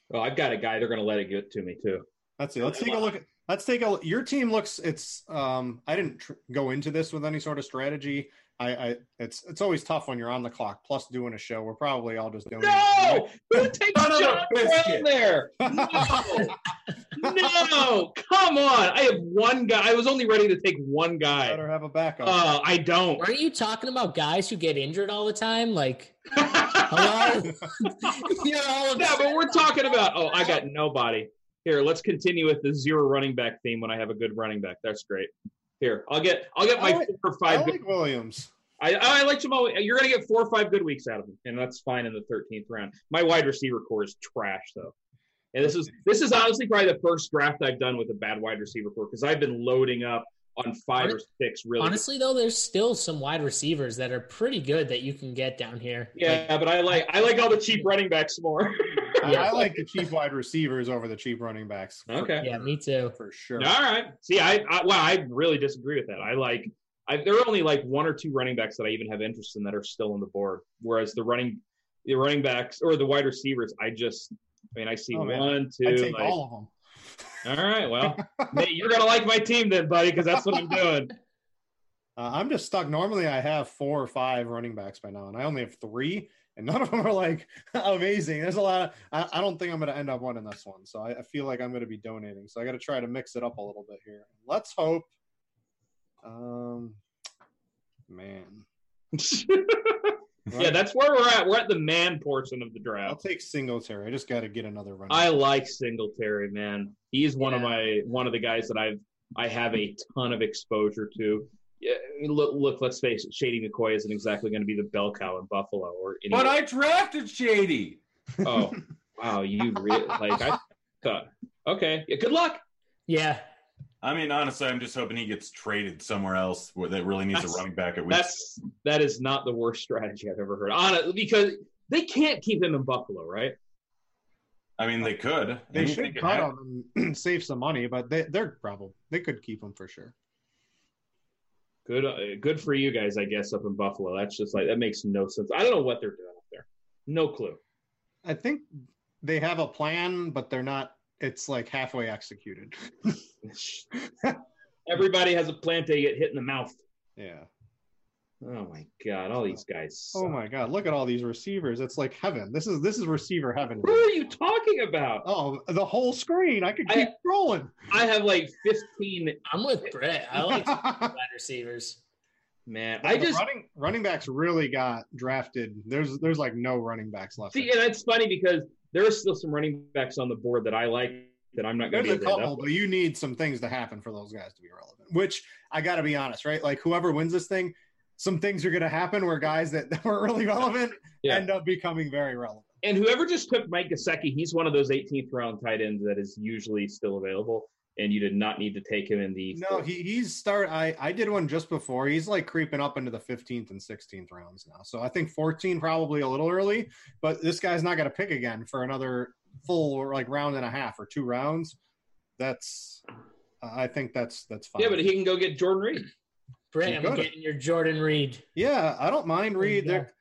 Well, I've got a guy. They're going to let it get to me too. Let's see. Let's take a look. At, let's take a. Look. Your team looks. It's. Um. I didn't tr- go into this with any sort of strategy. I, I. It's. It's always tough when you're on the clock. Plus, doing a show. We're probably all just doing. No, who takes John Brown there? No, no, come on. I have one guy. I was only ready to take one guy. Better have a backup. Uh, I don't. Aren't you talking about guys who get injured all the time? Like. Hello? yeah, but we're talking about, oh, I got nobody. Here, let's continue with the zero running back theme when I have a good running back. That's great. Here, I'll get I'll get my like, four or five. I like Williams. I, I like Jamal. You're going to get four or five good weeks out of him, and that's fine in the 13th round. My wide receiver core is trash, though. And this is this is honestly probably the first draft I've done with a bad wide receiver core because I've been loading up on five or six. Really, honestly good. though, there's still some wide receivers that are pretty good that you can get down here. Yeah, like, but I like I like all the cheap running backs more. yeah, I like the cheap wide receivers over the cheap running backs. Okay, yeah, me too, for sure. All right, see, I, I well, I really disagree with that. I like. I, there are only like one or two running backs that I even have interest in that are still on the board. Whereas the running, the running backs or the wide receivers, I just, I mean, I see oh, one, two, I take like, all of them. All right. Well, you're gonna like my team then, buddy, because that's what I'm doing. Uh, I'm just stuck. Normally, I have four or five running backs by now, and I only have three, and none of them are like amazing. There's a lot. Of, I, I, don't think I'm going to end up winning this one, so I, I feel like I'm going to be donating. So I got to try to mix it up a little bit here. Let's hope. Um, man. Yeah, that's where we're at. We're at the man portion of the draft. I'll take Singletary. I just got to get another run. I like Singletary, man. He's one yeah. of my one of the guys that I've I have a ton of exposure to. Yeah, look, look. Let's face it. Shady McCoy isn't exactly going to be the bell cow in Buffalo or. Anywhere. But I drafted Shady. Oh, wow! You really like I thought. Uh, okay, yeah, good luck. Yeah, I mean, honestly, I'm just hoping he gets traded somewhere else where that really needs that's, a running back at That's that is not the worst strategy I've ever heard. Honestly, because they can't keep him in Buffalo, right? I mean, they could. They, they should cut him and save some money, but they, they're probably they could keep him for sure. Good, uh, good for you guys, I guess, up in Buffalo. That's just like that makes no sense. I don't know what they're doing up there. No clue. I think they have a plan, but they're not it's like halfway executed. Everybody has a plan to get hit in the mouth. Yeah. Oh my god, all these guys. Suck. Oh my god, look at all these receivers. It's like heaven. This is this is receiver heaven. Who are you talking about? Oh, the whole screen. I could keep I, scrolling. I have like 15 I'm with Brett. I like wide receivers. Man, I just running running backs really got drafted. There's there's like no running backs left. See, and that's funny because there are still some running backs on the board that I like that I'm not going to be. a couple, but you need some things to happen for those guys to be relevant. Which I got to be honest, right? Like whoever wins this thing, some things are going to happen where guys that, that weren't really relevant yeah. end up becoming very relevant. And whoever just took Mike Gesicki, he's one of those 18th round tight ends that is usually still available and you did not need to take him in the. No, he, he's start. I I did one just before. He's like creeping up into the 15th and 16th rounds now. So I think 14 probably a little early, but this guy's not going to pick again for another full like round and a half or two rounds. That's I think that's that's fine. Yeah, but he can go get Jordan Reed. Brent, I'm getting your Jordan Reed. Yeah, I don't mind Reed. They're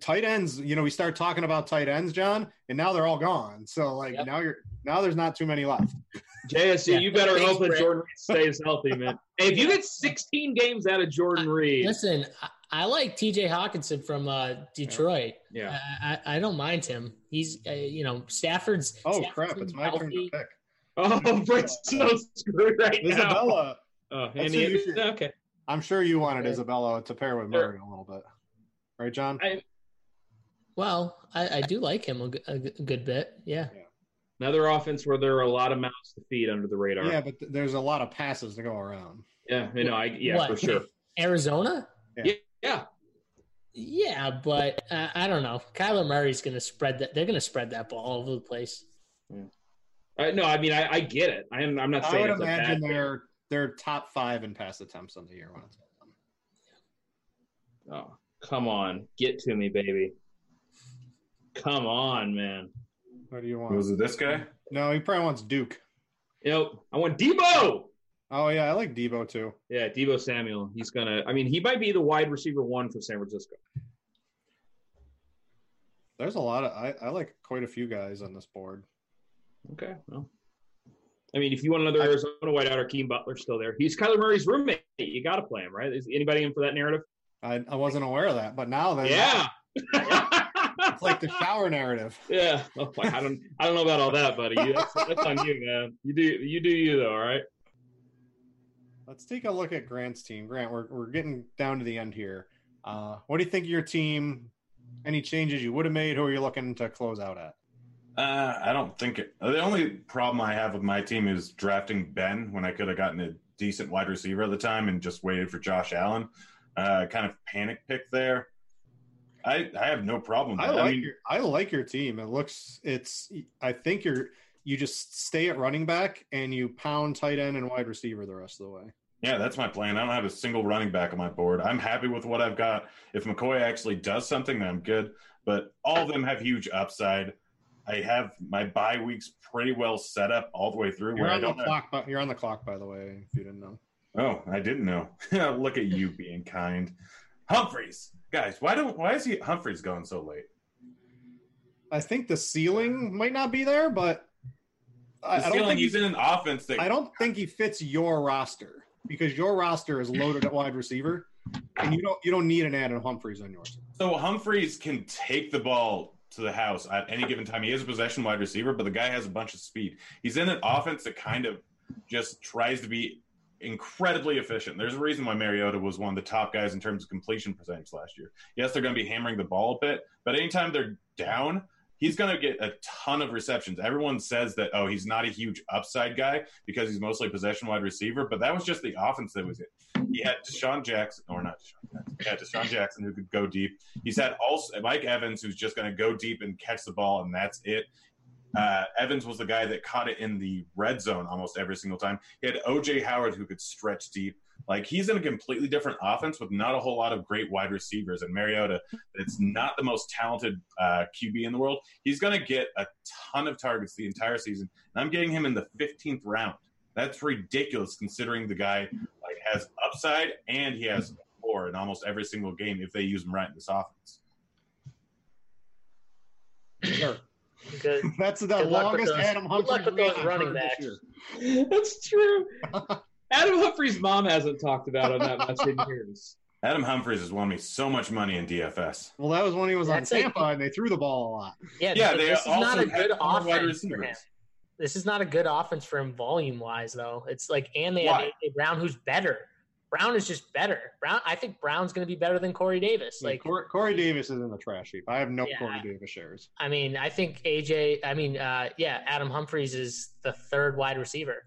tight ends. You know, we start talking about tight ends, John, and now they're all gone. So like yep. now you're now there's not too many left. JSC, yeah, you better hope that Jordan Reed stays healthy, man. Hey, if you get 16 games out of Jordan Reed, listen, I like T.J. Hockenson from uh, Detroit. Yeah. I, I, I don't mind him. He's uh, you know Stafford's. Oh Stafford's crap! It's my turn to pick. Oh, Brett's so screwed right now. Isabella. Oh, and he, should- okay. I'm sure you wanted Okay. Isabella to pair with Sure. Murray a little bit, right, John? I, Well, I, I do like him a good bit. Yeah. another offense where there are a lot of mouths to feed under the radar. yeah, but th- there's a lot of passes to go around. yeah, you know, I yeah What? for sure. Arizona. Yeah, Yeah, but uh, I don't know. Kyler Murray's going to spread that. They're going to spread that ball all over the place. I, no, I mean I, I get it. I'm I'm not I saying would it's a imagine bad they're they're top five in pass attempts on the year when it's all done. Oh, come on, get to me, baby. Come on, man. What do you want? Was it this guy? No, he probably wants Duke. You know, I want Deebo. Oh yeah, I like Deebo too. Yeah, Deebo Samuel. He's gonna. I mean, he might be the wide receiver one for San Francisco. There's a lot of I, I like quite a few guys on this board. Okay. Well, I mean, if you want another Arizona wideout, Hakeem Butler's still there. He's Kyler Murray's roommate. You got to play him, right? Is anybody in for that narrative? I, I wasn't aware of that, but now that Yeah. it's like the shower narrative. yeah. Oh, I don't. I don't know about all that, buddy. You, that's, that's on you, man. You do. You do you though. All right. Let's take a look at Grant's team. Grant, we're we're getting down to the end here. Uh, what do you think of your team? Any changes you would have made? Who are you looking to close out at? Uh, I don't think it. The only problem I have with my team is drafting Ben when I could have gotten a decent wide receiver at the time and just waited for Josh Allen. Uh, kind of panic pick there. I I have no problem. With I like I mean, your I like your team. It looks it's I think you're you just stay at running back and you pound tight end and wide receiver the rest of the way. yeah, that's my plan. I don't have a single running back on my board. I'm happy with what I've got. If McCoy actually does something, then I'm good. But all of them have huge upside. I have my bye weeks pretty well set up all the way through. You're where on the don't have- clock, you're on the clock by the way, if you didn't know. Oh, I didn't know. Look at you being kind. Humphries, guys, why don't why is he Humphries going so late? I think the ceiling might not be there, but I, The I don't ceiling, think he's he's, in an offense that I don't think he fits your roster because your roster is loaded at wide receiver, and you don't you don't need an Adam Humphries on yours. so Humphries can take the ball to the house at any given time. He is a possession wide receiver, but the guy has a bunch of speed. He's in an offense that kind of just tries to be incredibly efficient. There's a reason why Mariota was one of the top guys in terms of completion percentage last year. Yes, they're going to be hammering the ball a bit, but anytime they're down, he's going to get a ton of receptions. Everyone says that, oh, he's not a huge upside guy because he's mostly possession wide receiver, but that was just the offense that was it. He had DeSean Jackson, or not DeSean Jackson. Yeah, DeSean Jackson who could go deep. He's had also Mike Evans who's just going to go deep and catch the ball, and that's it. Uh, Evans was the guy that caught it in the red zone almost every single time. He had OJ Howard who could stretch deep. Like he's in a completely different offense with not a whole lot of great wide receivers. And Mariota, it's not the most talented uh, QB in the world. He's going to get a ton of targets the entire season. And I'm getting him in the 15th round. That's ridiculous considering the guy like has upside and he has four in almost every single game if they use him right in this offense. Sure. Good. That's the Good longest those- Adam good Humphries luck with those running heard this year. That's true. Adam Humphries' mom hasn't talked about him that much in years. Adam Humphries has won me so much money in DFS. Well, that was when he was That's on like- Tampa and they threw the ball a lot. Yeah, Yeah, they this is not a good offense for him. This is not a good offense for him volume wise, though. It's like, and they Why? have AJ Brown, who's better. Brown is just better. Brown, I think Brown's going to be better than Corey Davis. Like Like, Corey, Corey Davis is in the trash heap. I have no Yeah. Corey Davis shares. I mean, I think AJ. I mean, uh, yeah, Adam Humphries is the third wide receiver,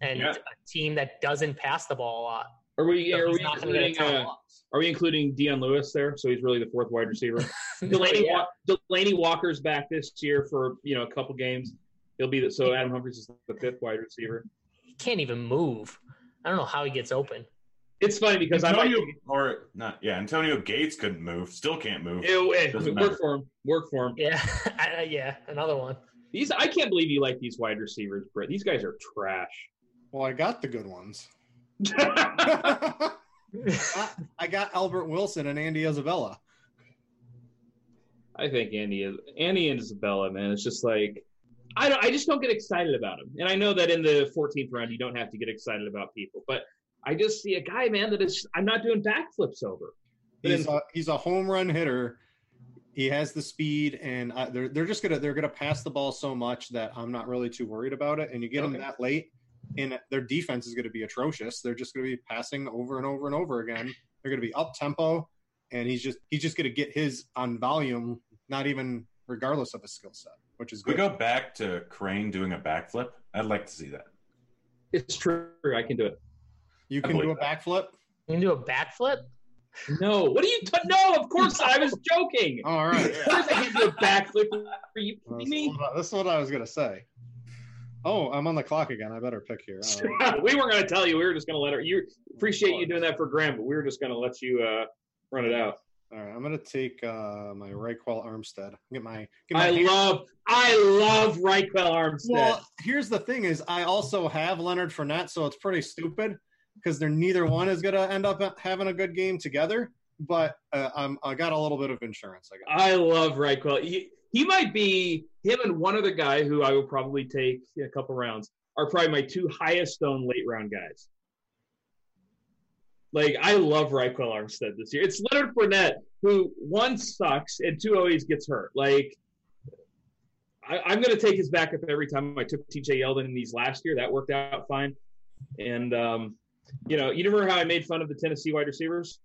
and Yeah. a team that doesn't pass the ball a lot. Are we? So Are we not going to get a including? Uh, are we including Dion Lewis there? So he's really the fourth wide receiver. Delanie, Yeah. Wa- Delanie Walker's back this year for you know a couple games. He'll be the, so Adam Humphries is the fifth wide receiver. He can't even move. I don't know how he gets open. It's funny because I might Antonio, or not, yeah, Antonio Gates couldn't move, still can't move. Ew, eh, work matter. for him. Work for him. Yeah, I- yeah, another one. These I can't believe you like these wide receivers, Brett. These guys are trash. Well, I got the good ones. I, I got Albert Wilson and Andy Isabella. I think Andy is Andy and Isabella, man. It's just like I don't. I just don't get excited about him. And I know that in the 14th round, you don't have to get excited about people, but I just see a guy, man, that is. I'm not doing backflips over. He's a, he's a home run hitter. He has the speed, and I, they're they're just gonna they're gonna pass the ball so much that I'm not really too worried about it. And you get them Okay. that late, and their defense is going to be atrocious. They're just going to be passing over and over and over again. They're going to be up tempo, and he's just he's just going to get his on volume, not even regardless of his skill set, which is good. we go back to Crane doing a backflip. I'd like to see that. It's true. I can do it. You can do a backflip. You can do a backflip. No. What are you? T- no, of course I was joking. All right. Of course I can do a backflip. Are you kidding This is me? what I- this is what I was going to say. Oh, I'm on the clock again. I better pick here. Uh, we weren't going to tell you. We were just going to let her. You appreciate you doing that for Graham, but we were just going to let you uh, run it out. all right, I'm going to take uh, my Ryquell Armstead. Get my. Get my I hand- love, I love Ryquell Armstead. Well, here's the thing: is I also have Leonard Fournette, so it's pretty stupid because they're neither one is going to end up having a good game together. But uh, I got a little bit of insurance. I. I love Ryquell. He, he might be him and one other guy who I will probably take in a couple rounds are probably my two highest owned late round guys. Like I love Ryquell Armstead this year. It's Leonard Fournette who one sucks and two always gets hurt. Like I, I'm going to take his backup every time. I took T.J. Yeldon in these last year. That worked out fine. And um, you know, you remember how I made fun of the Tennessee wide receivers?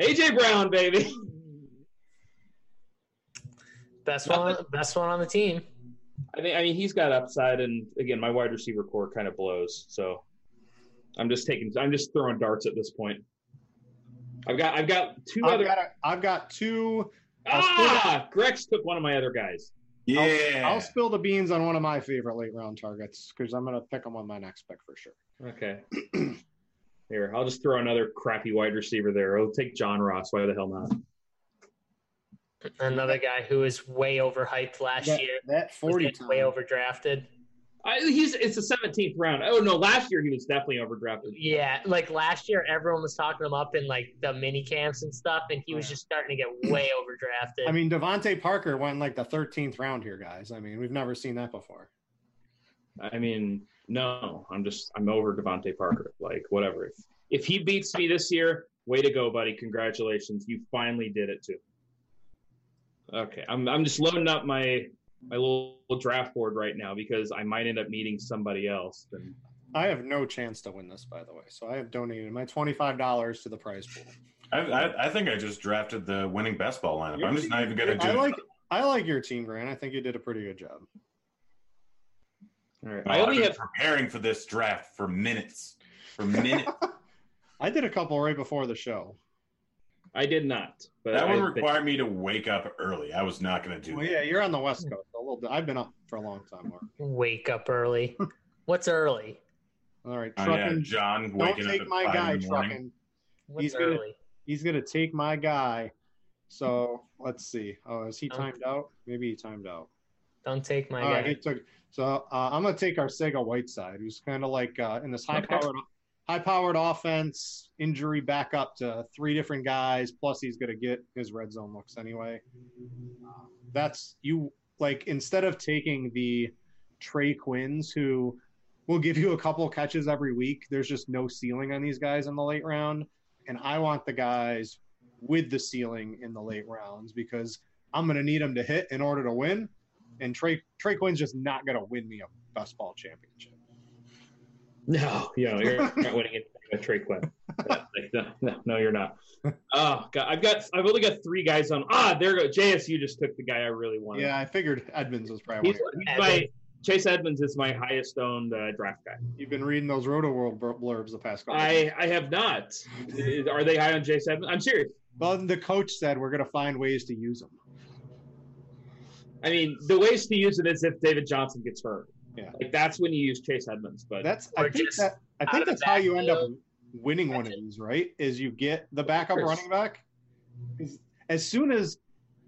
AJ Brown, baby. Best one, best one on the team. I think I mean he's got upside, and again, my wide receiver core kind of blows. So I'm just taking, I'm just throwing darts at this point. I've got, I've got 2 I've other. got, a, I've got two. ah, Grex took one of my other guys. Yeah. I'll spill the beans on one of my favorite late round targets because I'm going to pick him on my next pick for sure. Okay. Here, I'll just throw another crappy wide receiver there. I'll take John Ross. Why the hell not? Another guy who was way overhyped last That, year. that Was 40 getting way overdrafted. I, he's it's the 17th round. Oh no, last year he was definitely overdrafted. Yeah, like last year, everyone was talking him up in like the mini camps and stuff, and he was Yeah. just starting to get way overdrafted. I mean, DeVante Parker went like the 13th round here, guys. I mean, we've never seen that before. I mean, no, I'm just I'm over DeVante Parker. Like whatever. If if he beats me this year, way to go, buddy. Congratulations. You finally did it too. Okay. I'm I'm just loading up my my little draft board right now because I might end up needing somebody else. And I have no chance to win this, by the way. So I have donated my $25 to the prize pool. I, I, I think I just drafted the winning best ball lineup. I'm just not even going to do I it. like I like your team, Grant. I think you did a pretty good job. All right. I only I've preparing for this draft for minutes. For minutes. I did a couple right before the show. I did not. But that one I- required me to wake up early. I was not going to do Well, that. yeah, you're on the West Coast. A little bit. I've been up for a long time. Mark. Wake up early. What's early? All right, Oh, yeah, trucking. John don't waking up take my guy in the morning. trucking. What's He's gonna- early? He's gonna take my guy. So let's see. Oh, is he timed out? Maybe he timed out. Don't take my All right, guy. he took. So uh, I'm gonna take our Sega Whiteside, who's kind of like uh, in this high-powered, high-powered offense. Injury back up to three different guys. Plus, he's gonna get his red zone looks anyway. That's you. Like instead of taking the Trey Quins, who will give you a couple catches every week, there's just no ceiling on these guys in the late round. And I want the guys with the ceiling in the late rounds because I'm gonna need them to hit in order to win and Trey Trey Quinn's just not going to win me a best ball championship. No, you know, you're not winning it with Trey Quinn. Like, no, no, no, you're not. Oh God, I've got, I've only got three guys on. Ah, there go. JSU just took the guy I really wanted. Yeah, I figured Edmonds was probably he's, one. of he's my Chase Edmonds is my highest owned uh, draft guy. You've been reading those Rotoworld blurbs the past couple. I, I have not. Are they high on Chase Edmonds? I'm serious. well, the coach said we're going to find ways to use them. I mean, the ways to use it is if David Johnson gets hurt. Yeah. Like that's when you use Chase Edmonds. But That's I think that I think that's how you end up winning one of these, right? Is you get the backup running back. As soon as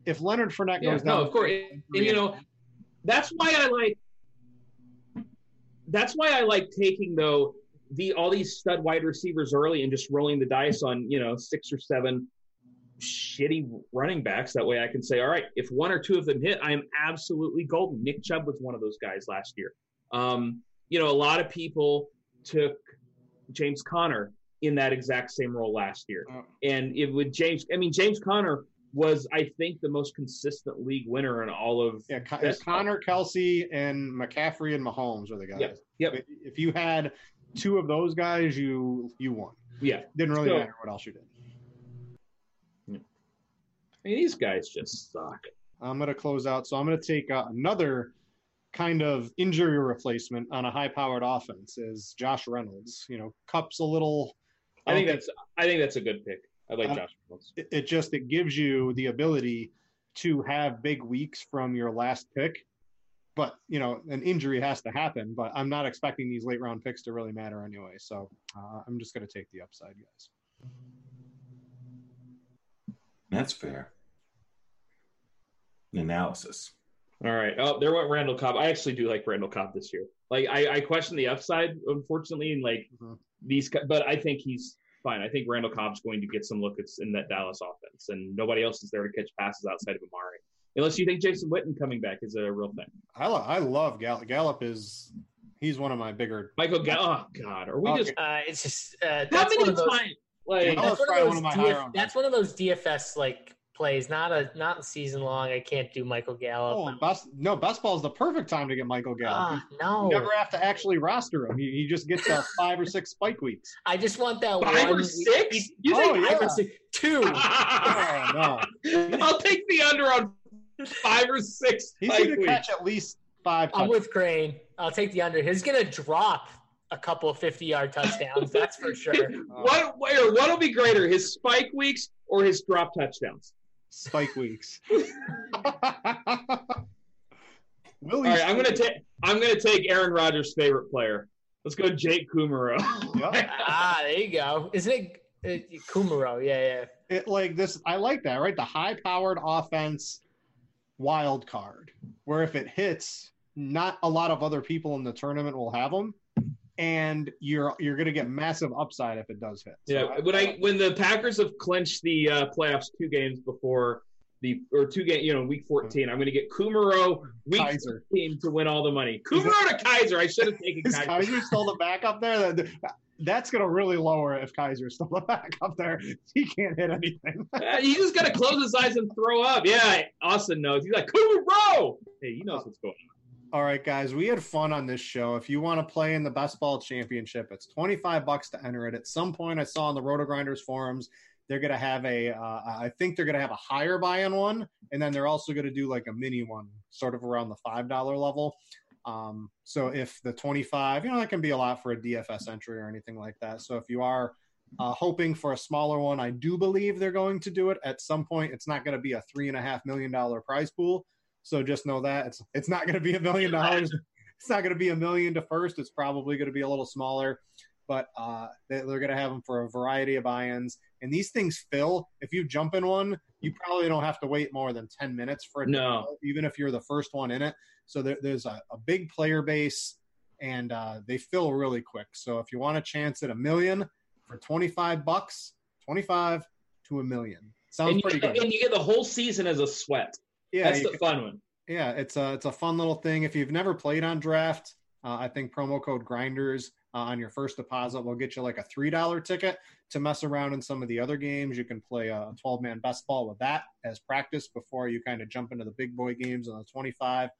if Leonard Fournette yeah, goes down, no, of course. And, and, you know, that's why I like. That's why I like taking though the all these stud wide receivers early and just rolling the dice on you know six or seven shitty running backs. That way I can say, all right, if one or two of them hit, I am absolutely golden. Nick Chubb was one of those guys last year. Um, you know, a lot of people took James Conner in that exact same role last year. Oh. And it would James. I mean, James Conner was, I think, the most consistent league winner in all of. Yeah, Con-. Conner, Kelce, and McCaffrey and Mahomes are the guys. Yep, yep. If- If you had two of those guys, you you won. Yeah, Didn't really So- matter what else you did. I mean, these guys just suck. I'm going to close out. So I'm going to take uh, another kind of injury replacement on a high-powered offense is Josh Reynolds. You know, Kupp's a little. I think that's. I think that's a good pick. I like Uh, Josh Reynolds. it, it just it gives you the ability to have big weeks from your last pick. But you know, an injury has to happen. But I'm not expecting these late round picks to really matter anyway. So uh, I'm just going to take the upside, guys. That's fair. Analysis. All right. Oh, there went Randall Cobb. I actually do like Randall Cobb this year. Like, I, I question the upside, unfortunately, and like Mhm. these, but I think he's fine. I think Randall Cobb's going to get some look in that Dallas offense, and nobody else is there to catch passes outside of Amari. Unless you think Jason Witten coming back is a real thing. I, lo- I love Gallup. Gallup is he's one of my bigger. Michael Gallup. Oh God, are we Okay. just Uh, it's just uh, that's one many of those. times? Like, Gallup- That's one, of one those of my DF that's one of those DFS like plays. Not a not season long. I can't do Michael Gallup. Oh, best no best ball is the perfect time to get Michael Gallup. Ah, no, You never have to actually roster him. He, he just gets uh, five or six spike weeks. I just want that five one or six? You Oh, think yeah. Five or six, two. Oh no, I'll take the under on five or six. he's going to catch at least five. I'm with Crane. I'll take the under. He's gonna drop a couple of 50 yard touchdowns. that's for sure. What where what'll be greater, his spike weeks or his drop touchdowns? spike weeks. Will All right, I'm gonna take I'm gonna take Aaron Rodgers' favorite player. Let's go, Jake Kumerow. Yeah. ah, there you go. Isn't it uh, Kumerow? Yeah, yeah. it like this. I like that, right? The high-powered offense wild card, where if it hits, not a lot of other people in the tournament will have them, and you're you're going to get massive upside if it does hit. So Yeah, when I when the Packers have clinched the uh, playoffs two games before the or two game, you know, week fourteen, I'm going to get Kumerow week Kizer. 15 to win all the money. Kumerow to Kizer. I should have taken Is Kizer. Kizer still the backup there? That- That's going to really lower if Kizer's still the backup there. He can't hit anything. Uh, he just got to close his eyes and throw up. Yeah, Austin knows. He's like Kumerow. Hey, he knows what's going on. All right, guys, we had fun on this show. If you want to play in the Best Ball Championship, it's 25 bucks to enter it. At some point, I saw on the RotoGrinders forums, they're going to have a, uh, I think they're going to have a higher buy-in one, and then they're also going to do like a mini one, sort of around the $5 level. Um, so if the 25, you know, that can be a lot for a DFS entry or anything like that. So if you are uh, hoping for a smaller one, I do believe they're going to do it at some point. It's not going to be a three and a half million dollar prize pool. So just know that it's it's not going to be a million dollars. It's not going to be a million to first. It's probably going to be a little smaller, but uh, they, they're going to have them for a variety of buy-ins. And these things fill. If you jump in one, you probably don't have to wait more than ten minutes for it. to No. fill, even if you're the first one in it. So there, there's a, a big player base, and uh, they fill really quick. So if you want a chance at a million for 25 bucks, 25 to a million. Sounds And you, pretty good. and you get the whole season as a sweat. Yeah, That's the fun one. yeah, it's a it's a fun little thing. If you've never played on Draft, uh, I think promo code Grinders uh, on your first deposit will get you like a three dollar ticket to mess around in some of the other games. You can play a twelve man best ball with that as practice before you kind of jump into the big boy games on the twenty five.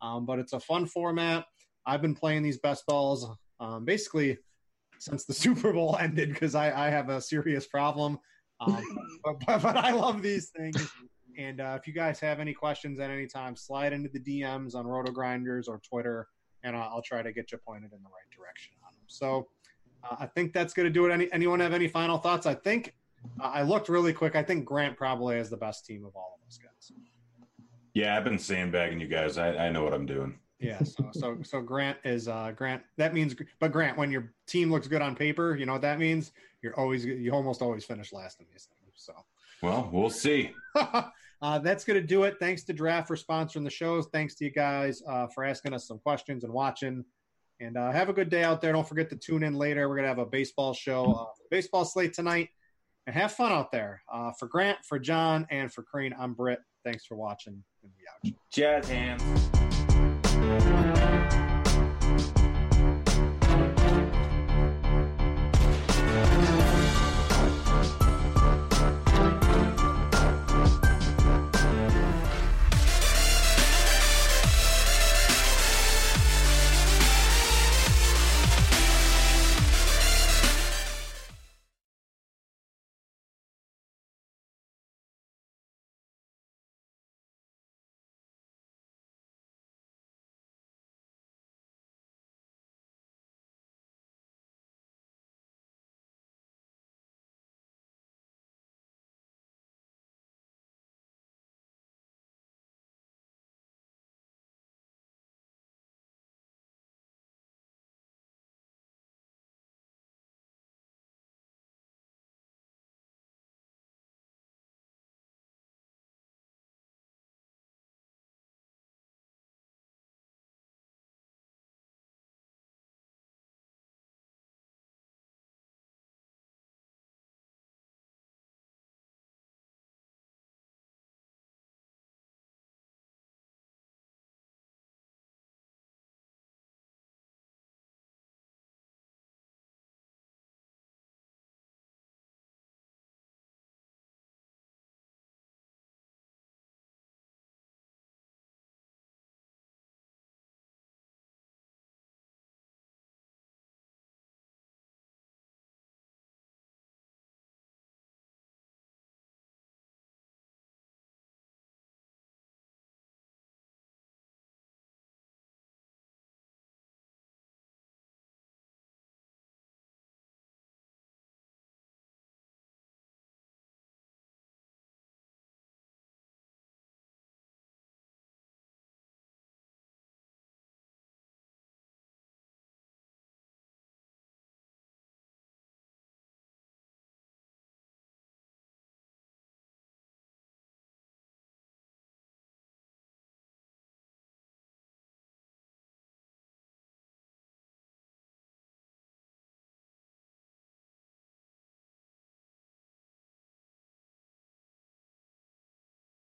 Um, but it's a fun format. I've been playing these best balls um, basically since the Super Bowl ended because I, I have a serious problem. Um, but, but, but I love these things. And uh, if you guys have any questions at any time, slide into the DMs on RotoGrinders or Twitter, and I'll, I'll try to get you pointed in the right direction on them. So uh, I think that's going to do it. Any anyone have any final thoughts? I think uh, I looked really quick. I think Grant probably has the best team of all of us guys. Yeah, I've been sandbagging you guys. I, I know what I'm doing. Yeah. So so so Grant is uh, Grant. That means, but Grant, when your team looks good on paper, you know what that means. You're always you almost always finish last in these things. So. Well, we'll see. uh, that's going to do it. Thanks to Draft for sponsoring the shows. Thanks to you guys uh, for asking us some questions and watching. And uh, have a good day out there. Don't forget to tune in later. We're going to have a baseball show, uh, baseball slate tonight. And have fun out there. Uh, for Grant, for John, and for Crane, I'm Britt. Thanks for watching. And we out. Jazz hands.